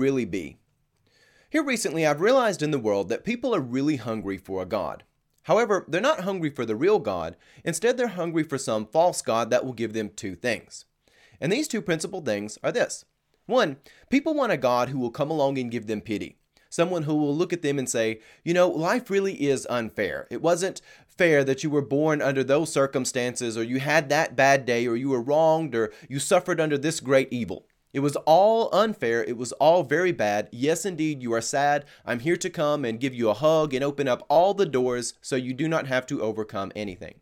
really be? Here recently, I've realized in the world that people are really hungry for a God. However, they're not hungry for the real God. Instead, they're hungry for some false God that will give them two things. And these two principal things are this one, people want a God who will come along and give them pity. Someone who will look at them and say, you know, life really is unfair. It wasn't fair that you were born under those circumstances, or you had that bad day, or you were wronged, or you suffered under this great evil. It was all unfair. It was all very bad. Yes, indeed, you are sad. I'm here to come and give you a hug and open up all the doors so you do not have to overcome anything.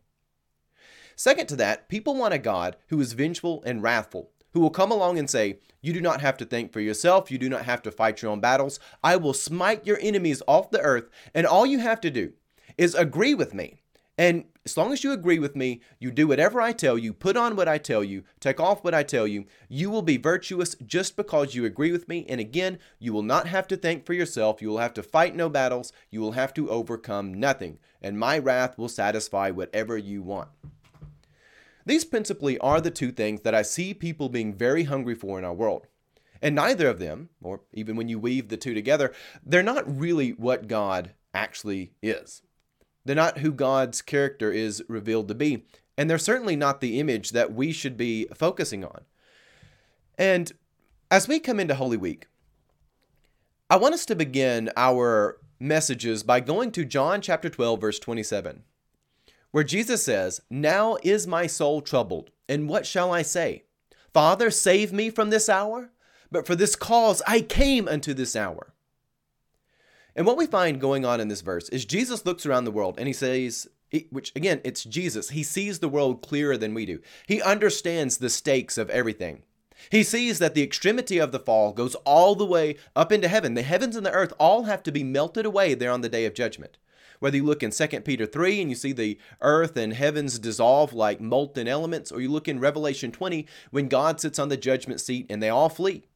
Second to that, people want a God who is vengeful and wrathful, who will come along and say, You do not have to think for yourself. You do not have to fight your own battles. I will smite your enemies off the earth, and all you have to do is agree with me. And as long as you agree with me, you do whatever I tell you, put on what I tell you, take off what I tell you, you will be virtuous just because you agree with me. And again, you will not have to think for yourself. You will have to fight no battles. You will have to overcome nothing. And my wrath will satisfy whatever you want. These principally are the two things that I see people being very hungry for in our world. And neither of them, or even when you weave the two together, they're not really what God actually is. They're not who God's character is revealed to be. And they're certainly not the image that we should be focusing on. And as we come into Holy Week, I want us to begin our messages by going to John chapter 12, verse 27, where Jesus says, Now is my soul troubled, and what shall I say? Father, save me from this hour? But for this cause I came unto this hour. And what we find going on in this verse is Jesus looks around the world and he says, which again, it's Jesus. He sees the world clearer than we do. He understands the stakes of everything. He sees that the extremity of the fall goes all the way up into heaven. The heavens and the earth all have to be melted away there on the day of judgment. Whether you look in 2 Peter 3 and you see the earth and heavens dissolve like molten elements, or you look in Revelation 20 when God sits on the judgment seat and they all flee.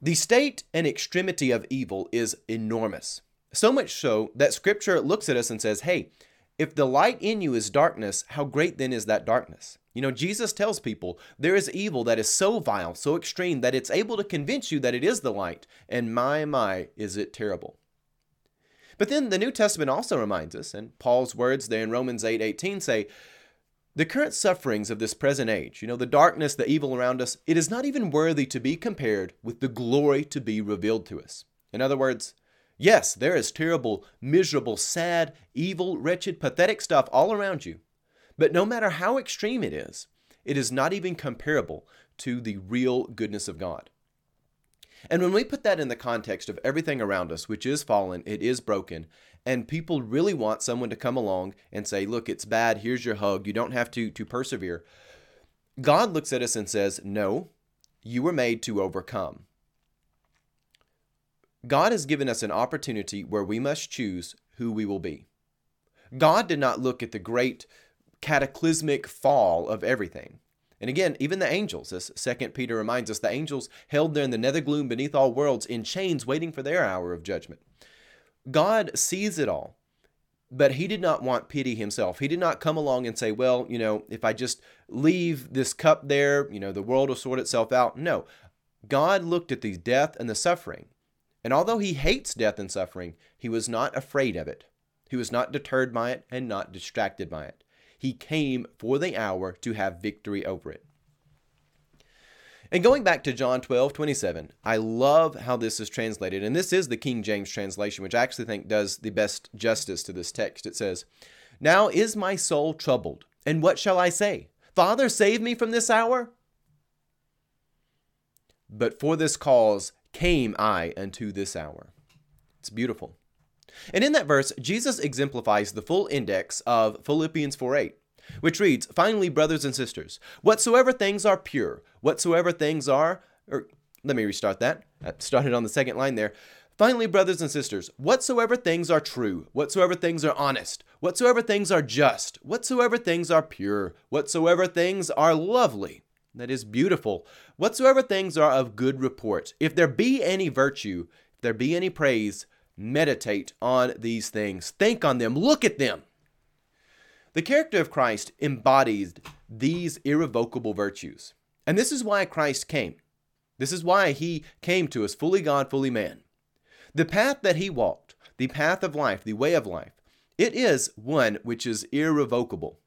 The state and extremity of evil is enormous. So much so that scripture looks at us and says, hey, if the light in you is darkness, how great then is that darkness? You know, Jesus tells people there is evil that is so vile, so extreme, that it's able to convince you that it is the light, and my, my, is it terrible. But then the New Testament also reminds us, and Paul's words there in Romans 8 18 say, the current sufferings of this present age, you know, the darkness, the evil around us, it is not even worthy to be compared with the glory to be revealed to us. In other words, yes, there is terrible, miserable, sad, evil, wretched, pathetic stuff all around you. But no matter how extreme it is, it is not even comparable to the real goodness of God. And when we put that in the context of everything around us, which is fallen, it is broken, and people really want someone to come along and say, "Look, it's bad. Here's your hug. You don't have to to persevere." God looks at us and says, "No, you were made to overcome." God has given us an opportunity where we must choose who we will be. God did not look at the great cataclysmic fall of everything. And again, even the angels, as Second Peter reminds us, the angels held there in the nether gloom beneath all worlds in chains waiting for their hour of judgment. God sees it all, but he did not want pity himself. He did not come along and say, well, you know, if I just leave this cup there, you know, the world will sort itself out. No. God looked at the death and the suffering. And although he hates death and suffering, he was not afraid of it. He was not deterred by it and not distracted by it. He came for the hour to have victory over it. And going back to John 12, 27, I love how this is translated. And this is the King James translation, which I actually think does the best justice to this text. It says, Now is my soul troubled, and what shall I say? Father, save me from this hour? But for this cause came I unto this hour. It's beautiful. And in that verse, Jesus exemplifies the full index of Philippians 4:8, which reads, Finally, brothers and sisters, whatsoever things are pure, whatsoever things are, or let me restart that. I started on the second line there. Finally, brothers and sisters, whatsoever things are true, whatsoever things are honest, whatsoever things are just, whatsoever things are pure, whatsoever things are lovely, that is beautiful, whatsoever things are of good report, if there be any virtue, if there be any praise, meditate on these things, think on them, look at them. The character of Christ embodies these irrevocable virtues. And this is why Christ came. This is why he came to us fully God, fully man. The path that he walked, the path of life, the way of life, it is one which is irrevocable.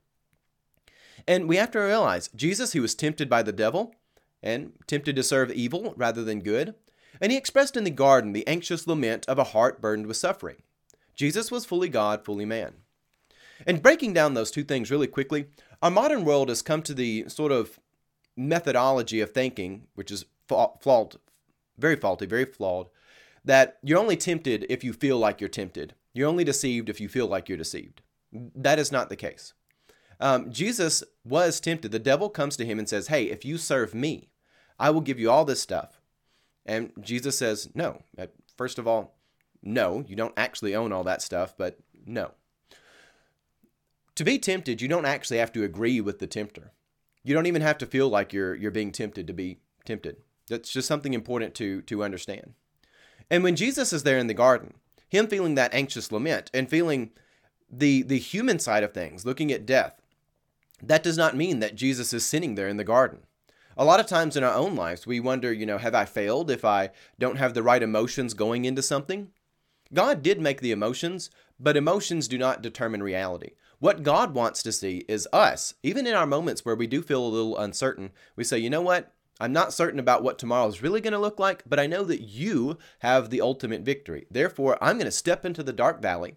And we have to realize Jesus, he was tempted by the devil and tempted to serve evil rather than good. And he expressed in the garden the anxious lament of a heart burdened with suffering. Jesus was fully God, fully man. And breaking down those two things really quickly, our modern world has come to the sort of methodology of thinking, which is flawed, very faulty, very flawed, that you're only tempted if you feel like you're tempted. You're only deceived if you feel like you're deceived. That is not the case. Um, Jesus was tempted. The devil comes to him and says, Hey, if you serve me, I will give you all this stuff. And Jesus says, No. First of all, no, you don't actually own all that stuff, but no. To be tempted, you don't actually have to agree with the tempter. You don't even have to feel like you're you're being tempted to be tempted. That's just something important to to understand. And when Jesus is there in the garden, him feeling that anxious lament and feeling the the human side of things, looking at death, that does not mean that Jesus is sitting there in the garden. A lot of times in our own lives, we wonder, you know, have I failed if I don't have the right emotions going into something? God did make the emotions, but emotions do not determine reality. What God wants to see is us, even in our moments where we do feel a little uncertain, we say, you know what? I'm not certain about what tomorrow is really going to look like, but I know that you have the ultimate victory. Therefore, I'm going to step into the dark valley.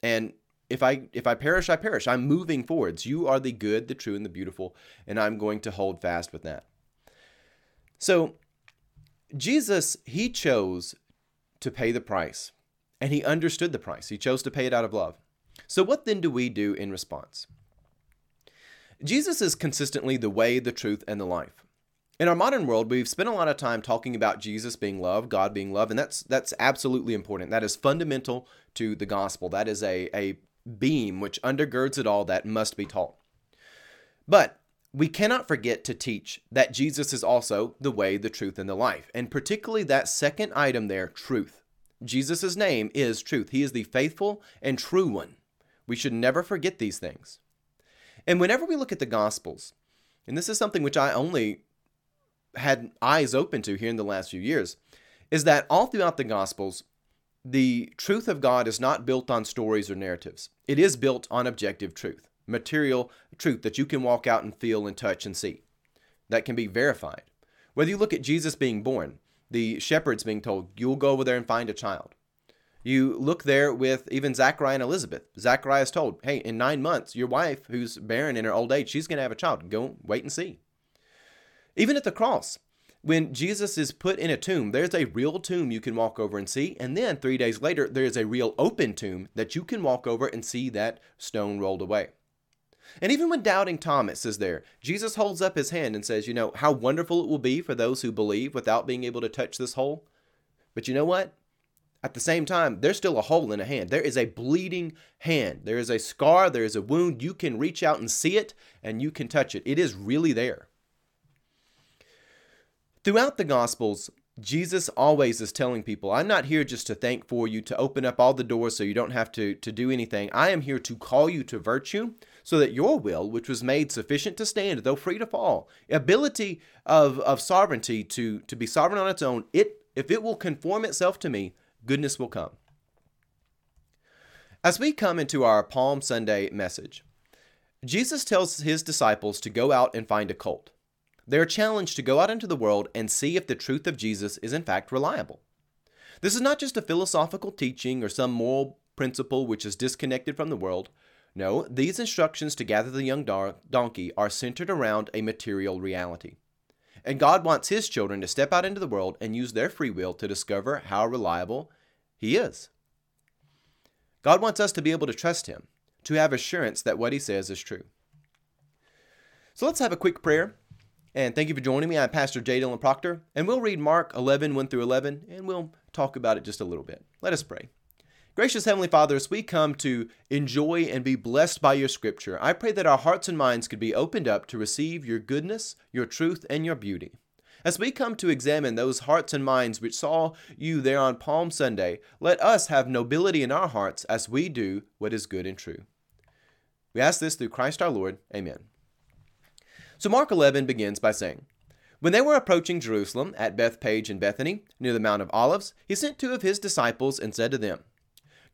And if I if I perish, I perish. I'm moving forwards. You are the good, the true, and the beautiful, and I'm going to hold fast with that. So, Jesus, he chose to pay the price, and he understood the price. He chose to pay it out of love. So, what then do we do in response? Jesus is consistently the way, the truth, and the life. In our modern world, we've spent a lot of time talking about Jesus being love, God being love, and that's that's absolutely important. That is fundamental to the gospel. That is a, a beam which undergirds it all that must be taught. But we cannot forget to teach that Jesus is also the way, the truth, and the life, and particularly that second item there, truth. Jesus' name is truth. He is the faithful and true one. We should never forget these things. And whenever we look at the Gospels, and this is something which I only had eyes open to here in the last few years is that all throughout the Gospels, the truth of God is not built on stories or narratives. It is built on objective truth, material truth that you can walk out and feel and touch and see, that can be verified. Whether you look at Jesus being born, the shepherds being told, You'll go over there and find a child. You look there with even Zachariah and Elizabeth. Zachariah is told, Hey, in nine months, your wife, who's barren in her old age, she's going to have a child. Go wait and see. Even at the cross, when Jesus is put in a tomb, there's a real tomb you can walk over and see. And then three days later, there's a real open tomb that you can walk over and see that stone rolled away. And even when doubting Thomas is there, Jesus holds up his hand and says, You know, how wonderful it will be for those who believe without being able to touch this hole. But you know what? At the same time, there's still a hole in a hand. There is a bleeding hand. There is a scar. There is a wound. You can reach out and see it and you can touch it. It is really there. Throughout the Gospels, Jesus always is telling people, I'm not here just to thank for you, to open up all the doors so you don't have to, to do anything. I am here to call you to virtue so that your will, which was made sufficient to stand, though free to fall, ability of, of sovereignty to, to be sovereign on its own, it if it will conform itself to me, goodness will come. As we come into our Palm Sunday message, Jesus tells his disciples to go out and find a colt. They are challenged to go out into the world and see if the truth of Jesus is in fact reliable. This is not just a philosophical teaching or some moral principle which is disconnected from the world. No, these instructions to gather the young donkey are centered around a material reality. And God wants His children to step out into the world and use their free will to discover how reliable He is. God wants us to be able to trust Him, to have assurance that what He says is true. So let's have a quick prayer and thank you for joining me. I'm Pastor J. Dylan Proctor, and we'll read Mark 11, 1 through 11, and we'll talk about it just a little bit. Let us pray. Gracious Heavenly Father, as we come to enjoy and be blessed by your scripture, I pray that our hearts and minds could be opened up to receive your goodness, your truth, and your beauty. As we come to examine those hearts and minds which saw you there on Palm Sunday, let us have nobility in our hearts as we do what is good and true. We ask this through Christ our Lord. Amen. So Mark 11 begins by saying, When they were approaching Jerusalem at Bethphage and Bethany, near the Mount of Olives, he sent two of his disciples and said to them,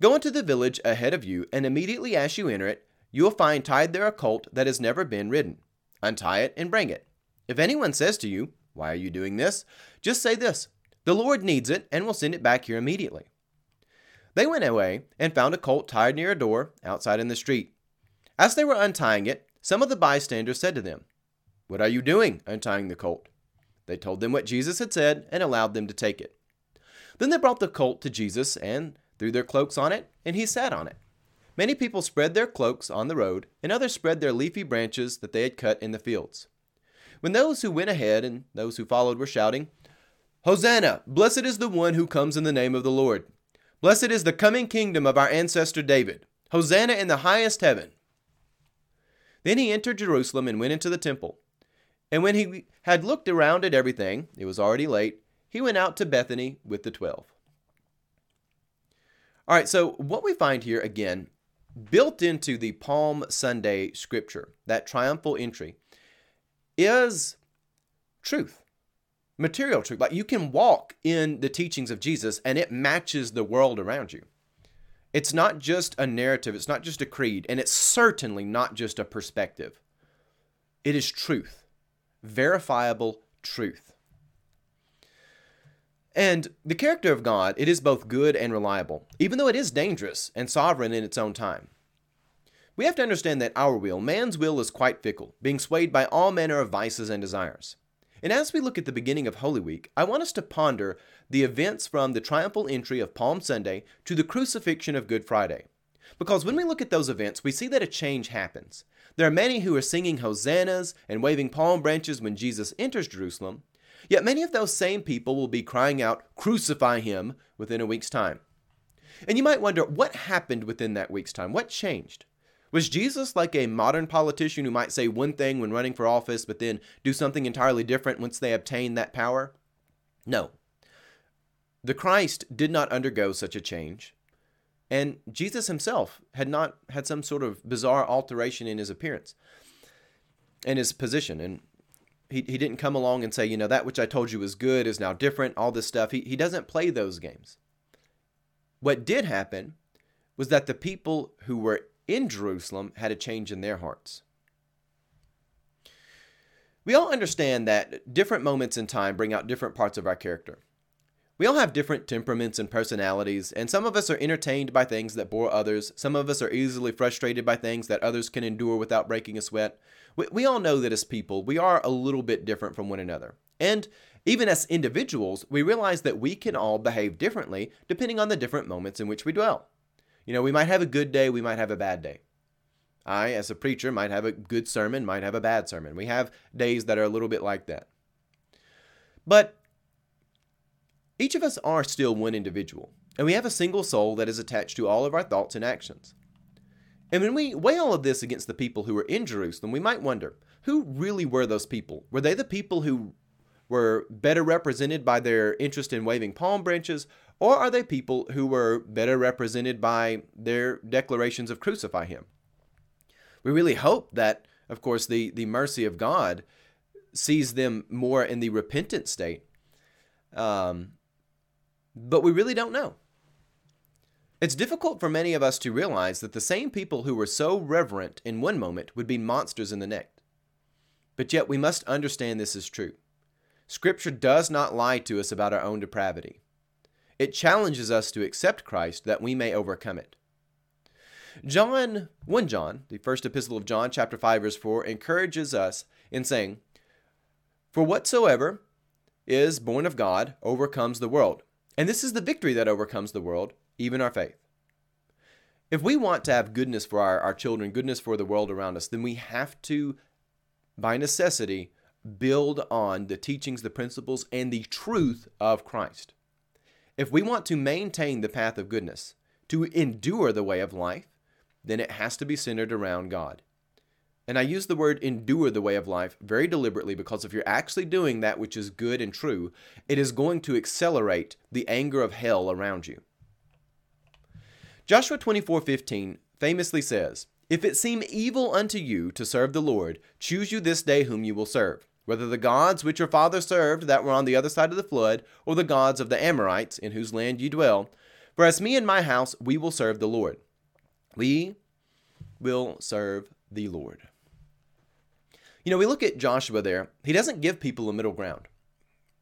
Go into the village ahead of you, and immediately as you enter it, you will find tied there a colt that has never been ridden. Untie it and bring it. If anyone says to you, Why are you doing this? just say this The Lord needs it, and will send it back here immediately. They went away and found a colt tied near a door outside in the street. As they were untying it, some of the bystanders said to them, What are you doing untying the colt? They told them what Jesus had said and allowed them to take it. Then they brought the colt to Jesus and threw their cloaks on it, and he sat on it. Many people spread their cloaks on the road, and others spread their leafy branches that they had cut in the fields. When those who went ahead and those who followed were shouting, Hosanna! Blessed is the one who comes in the name of the Lord. Blessed is the coming kingdom of our ancestor David. Hosanna in the highest heaven. Then he entered Jerusalem and went into the temple. And when he had looked around at everything, it was already late, he went out to Bethany with the twelve. All right, so what we find here again, built into the Palm Sunday scripture, that triumphal entry, is truth, material truth. Like you can walk in the teachings of Jesus and it matches the world around you. It's not just a narrative, it's not just a creed, and it's certainly not just a perspective. It is truth verifiable truth. And the character of God, it is both good and reliable, even though it is dangerous and sovereign in its own time. We have to understand that our will, man's will, is quite fickle, being swayed by all manner of vices and desires. And as we look at the beginning of Holy Week, I want us to ponder the events from the triumphal entry of Palm Sunday to the crucifixion of Good Friday. Because when we look at those events, we see that a change happens. There are many who are singing hosannas and waving palm branches when Jesus enters Jerusalem, yet many of those same people will be crying out, Crucify him, within a week's time. And you might wonder, what happened within that week's time? What changed? Was Jesus like a modern politician who might say one thing when running for office, but then do something entirely different once they obtain that power? No. The Christ did not undergo such a change. And Jesus himself had not had some sort of bizarre alteration in his appearance and his position. And he, he didn't come along and say, you know, that which I told you was good is now different, all this stuff. He, he doesn't play those games. What did happen was that the people who were in Jerusalem had a change in their hearts. We all understand that different moments in time bring out different parts of our character. We all have different temperaments and personalities, and some of us are entertained by things that bore others. Some of us are easily frustrated by things that others can endure without breaking a sweat. We, we all know that as people, we are a little bit different from one another. And even as individuals, we realize that we can all behave differently depending on the different moments in which we dwell. You know, we might have a good day, we might have a bad day. I, as a preacher, might have a good sermon, might have a bad sermon. We have days that are a little bit like that. But each of us are still one individual, and we have a single soul that is attached to all of our thoughts and actions. And when we weigh all of this against the people who were in Jerusalem, we might wonder who really were those people? Were they the people who were better represented by their interest in waving palm branches, or are they people who were better represented by their declarations of crucify him? We really hope that, of course, the, the mercy of God sees them more in the repentant state. Um, but we really don't know. It's difficult for many of us to realize that the same people who were so reverent in one moment would be monsters in the next. But yet we must understand this is true. Scripture does not lie to us about our own depravity. It challenges us to accept Christ that we may overcome it. John, 1 John, the first epistle of John, chapter 5, verse 4, encourages us in saying, For whatsoever is born of God overcomes the world. And this is the victory that overcomes the world, even our faith. If we want to have goodness for our, our children, goodness for the world around us, then we have to, by necessity, build on the teachings, the principles, and the truth of Christ. If we want to maintain the path of goodness, to endure the way of life, then it has to be centered around God. And I use the word endure the way of life very deliberately because if you're actually doing that which is good and true, it is going to accelerate the anger of hell around you. Joshua 24:15 famously says, "If it seem evil unto you to serve the Lord, choose you this day whom you will serve, whether the gods which your fathers served that were on the other side of the flood, or the gods of the Amorites in whose land ye dwell. For as me and my house, we will serve the Lord. We will serve the Lord. You know, we look at Joshua there. He doesn't give people a middle ground.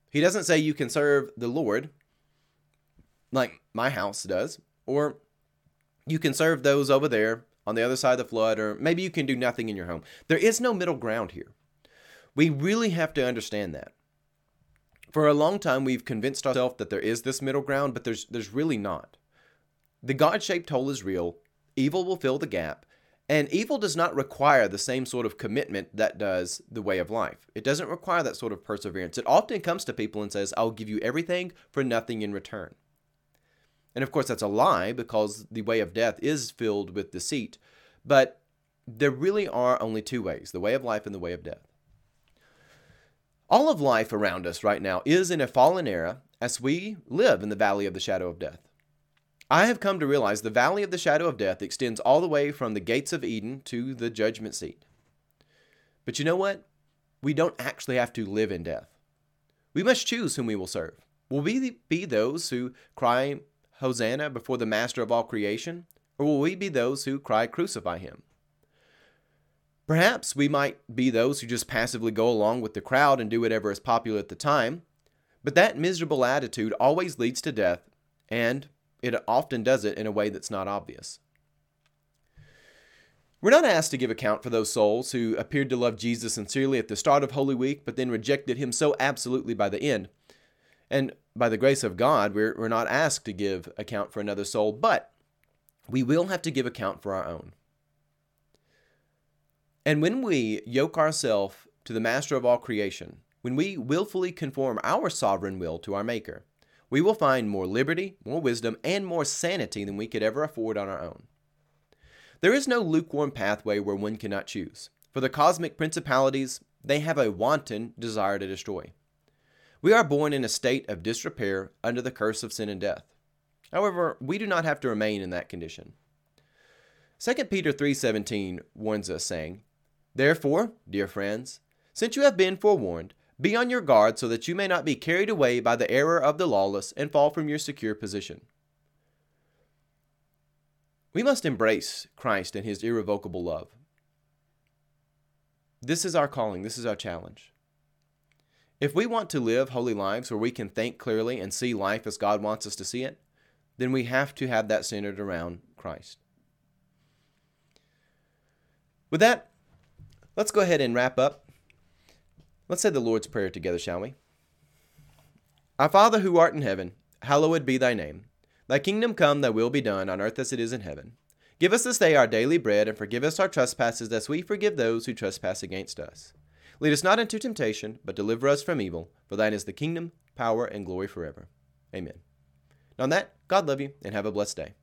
He doesn't say you can serve the Lord like my house does, or you can serve those over there on the other side of the flood, or maybe you can do nothing in your home. There is no middle ground here. We really have to understand that. For a long time, we've convinced ourselves that there is this middle ground, but there's, there's really not. The God shaped hole is real, evil will fill the gap, and evil does not require the same sort of commitment that does the way of life. It doesn't require that sort of perseverance. It often comes to people and says, I'll give you everything for nothing in return. And of course, that's a lie because the way of death is filled with deceit. But there really are only two ways the way of life and the way of death. All of life around us right now is in a fallen era as we live in the valley of the shadow of death. I have come to realize the valley of the shadow of death extends all the way from the gates of Eden to the judgment seat. But you know what? We don't actually have to live in death. We must choose whom we will serve. Will we be those who cry, Hosanna, before the master of all creation? Or will we be those who cry, Crucify him? Perhaps we might be those who just passively go along with the crowd and do whatever is popular at the time, but that miserable attitude always leads to death, and it often does it in a way that's not obvious. We're not asked to give account for those souls who appeared to love Jesus sincerely at the start of Holy Week, but then rejected him so absolutely by the end. And by the grace of God, we're, we're not asked to give account for another soul, but we will have to give account for our own. And when we yoke ourselves to the master of all creation, when we willfully conform our sovereign will to our Maker, we will find more liberty, more wisdom, and more sanity than we could ever afford on our own. There is no lukewarm pathway where one cannot choose, for the cosmic principalities, they have a wanton desire to destroy. We are born in a state of disrepair under the curse of sin and death. However, we do not have to remain in that condition. 2 Peter 3:17 warns us saying, "Therefore, dear friends, since you have been forewarned, be on your guard so that you may not be carried away by the error of the lawless and fall from your secure position." We must embrace Christ and his irrevocable love. This is our calling, this is our challenge. If we want to live holy lives where we can think clearly and see life as God wants us to see it, then we have to have that centered around Christ. With that, let's go ahead and wrap up. Let's say the Lord's Prayer together, shall we? Our Father who art in heaven, hallowed be thy name. Thy kingdom come, thy will be done, on earth as it is in heaven. Give us this day our daily bread, and forgive us our trespasses as we forgive those who trespass against us Lead us not into temptation, but deliver us from evil. For thine is the kingdom, power, and glory forever. Amen. And on that, God love you, and have a blessed day.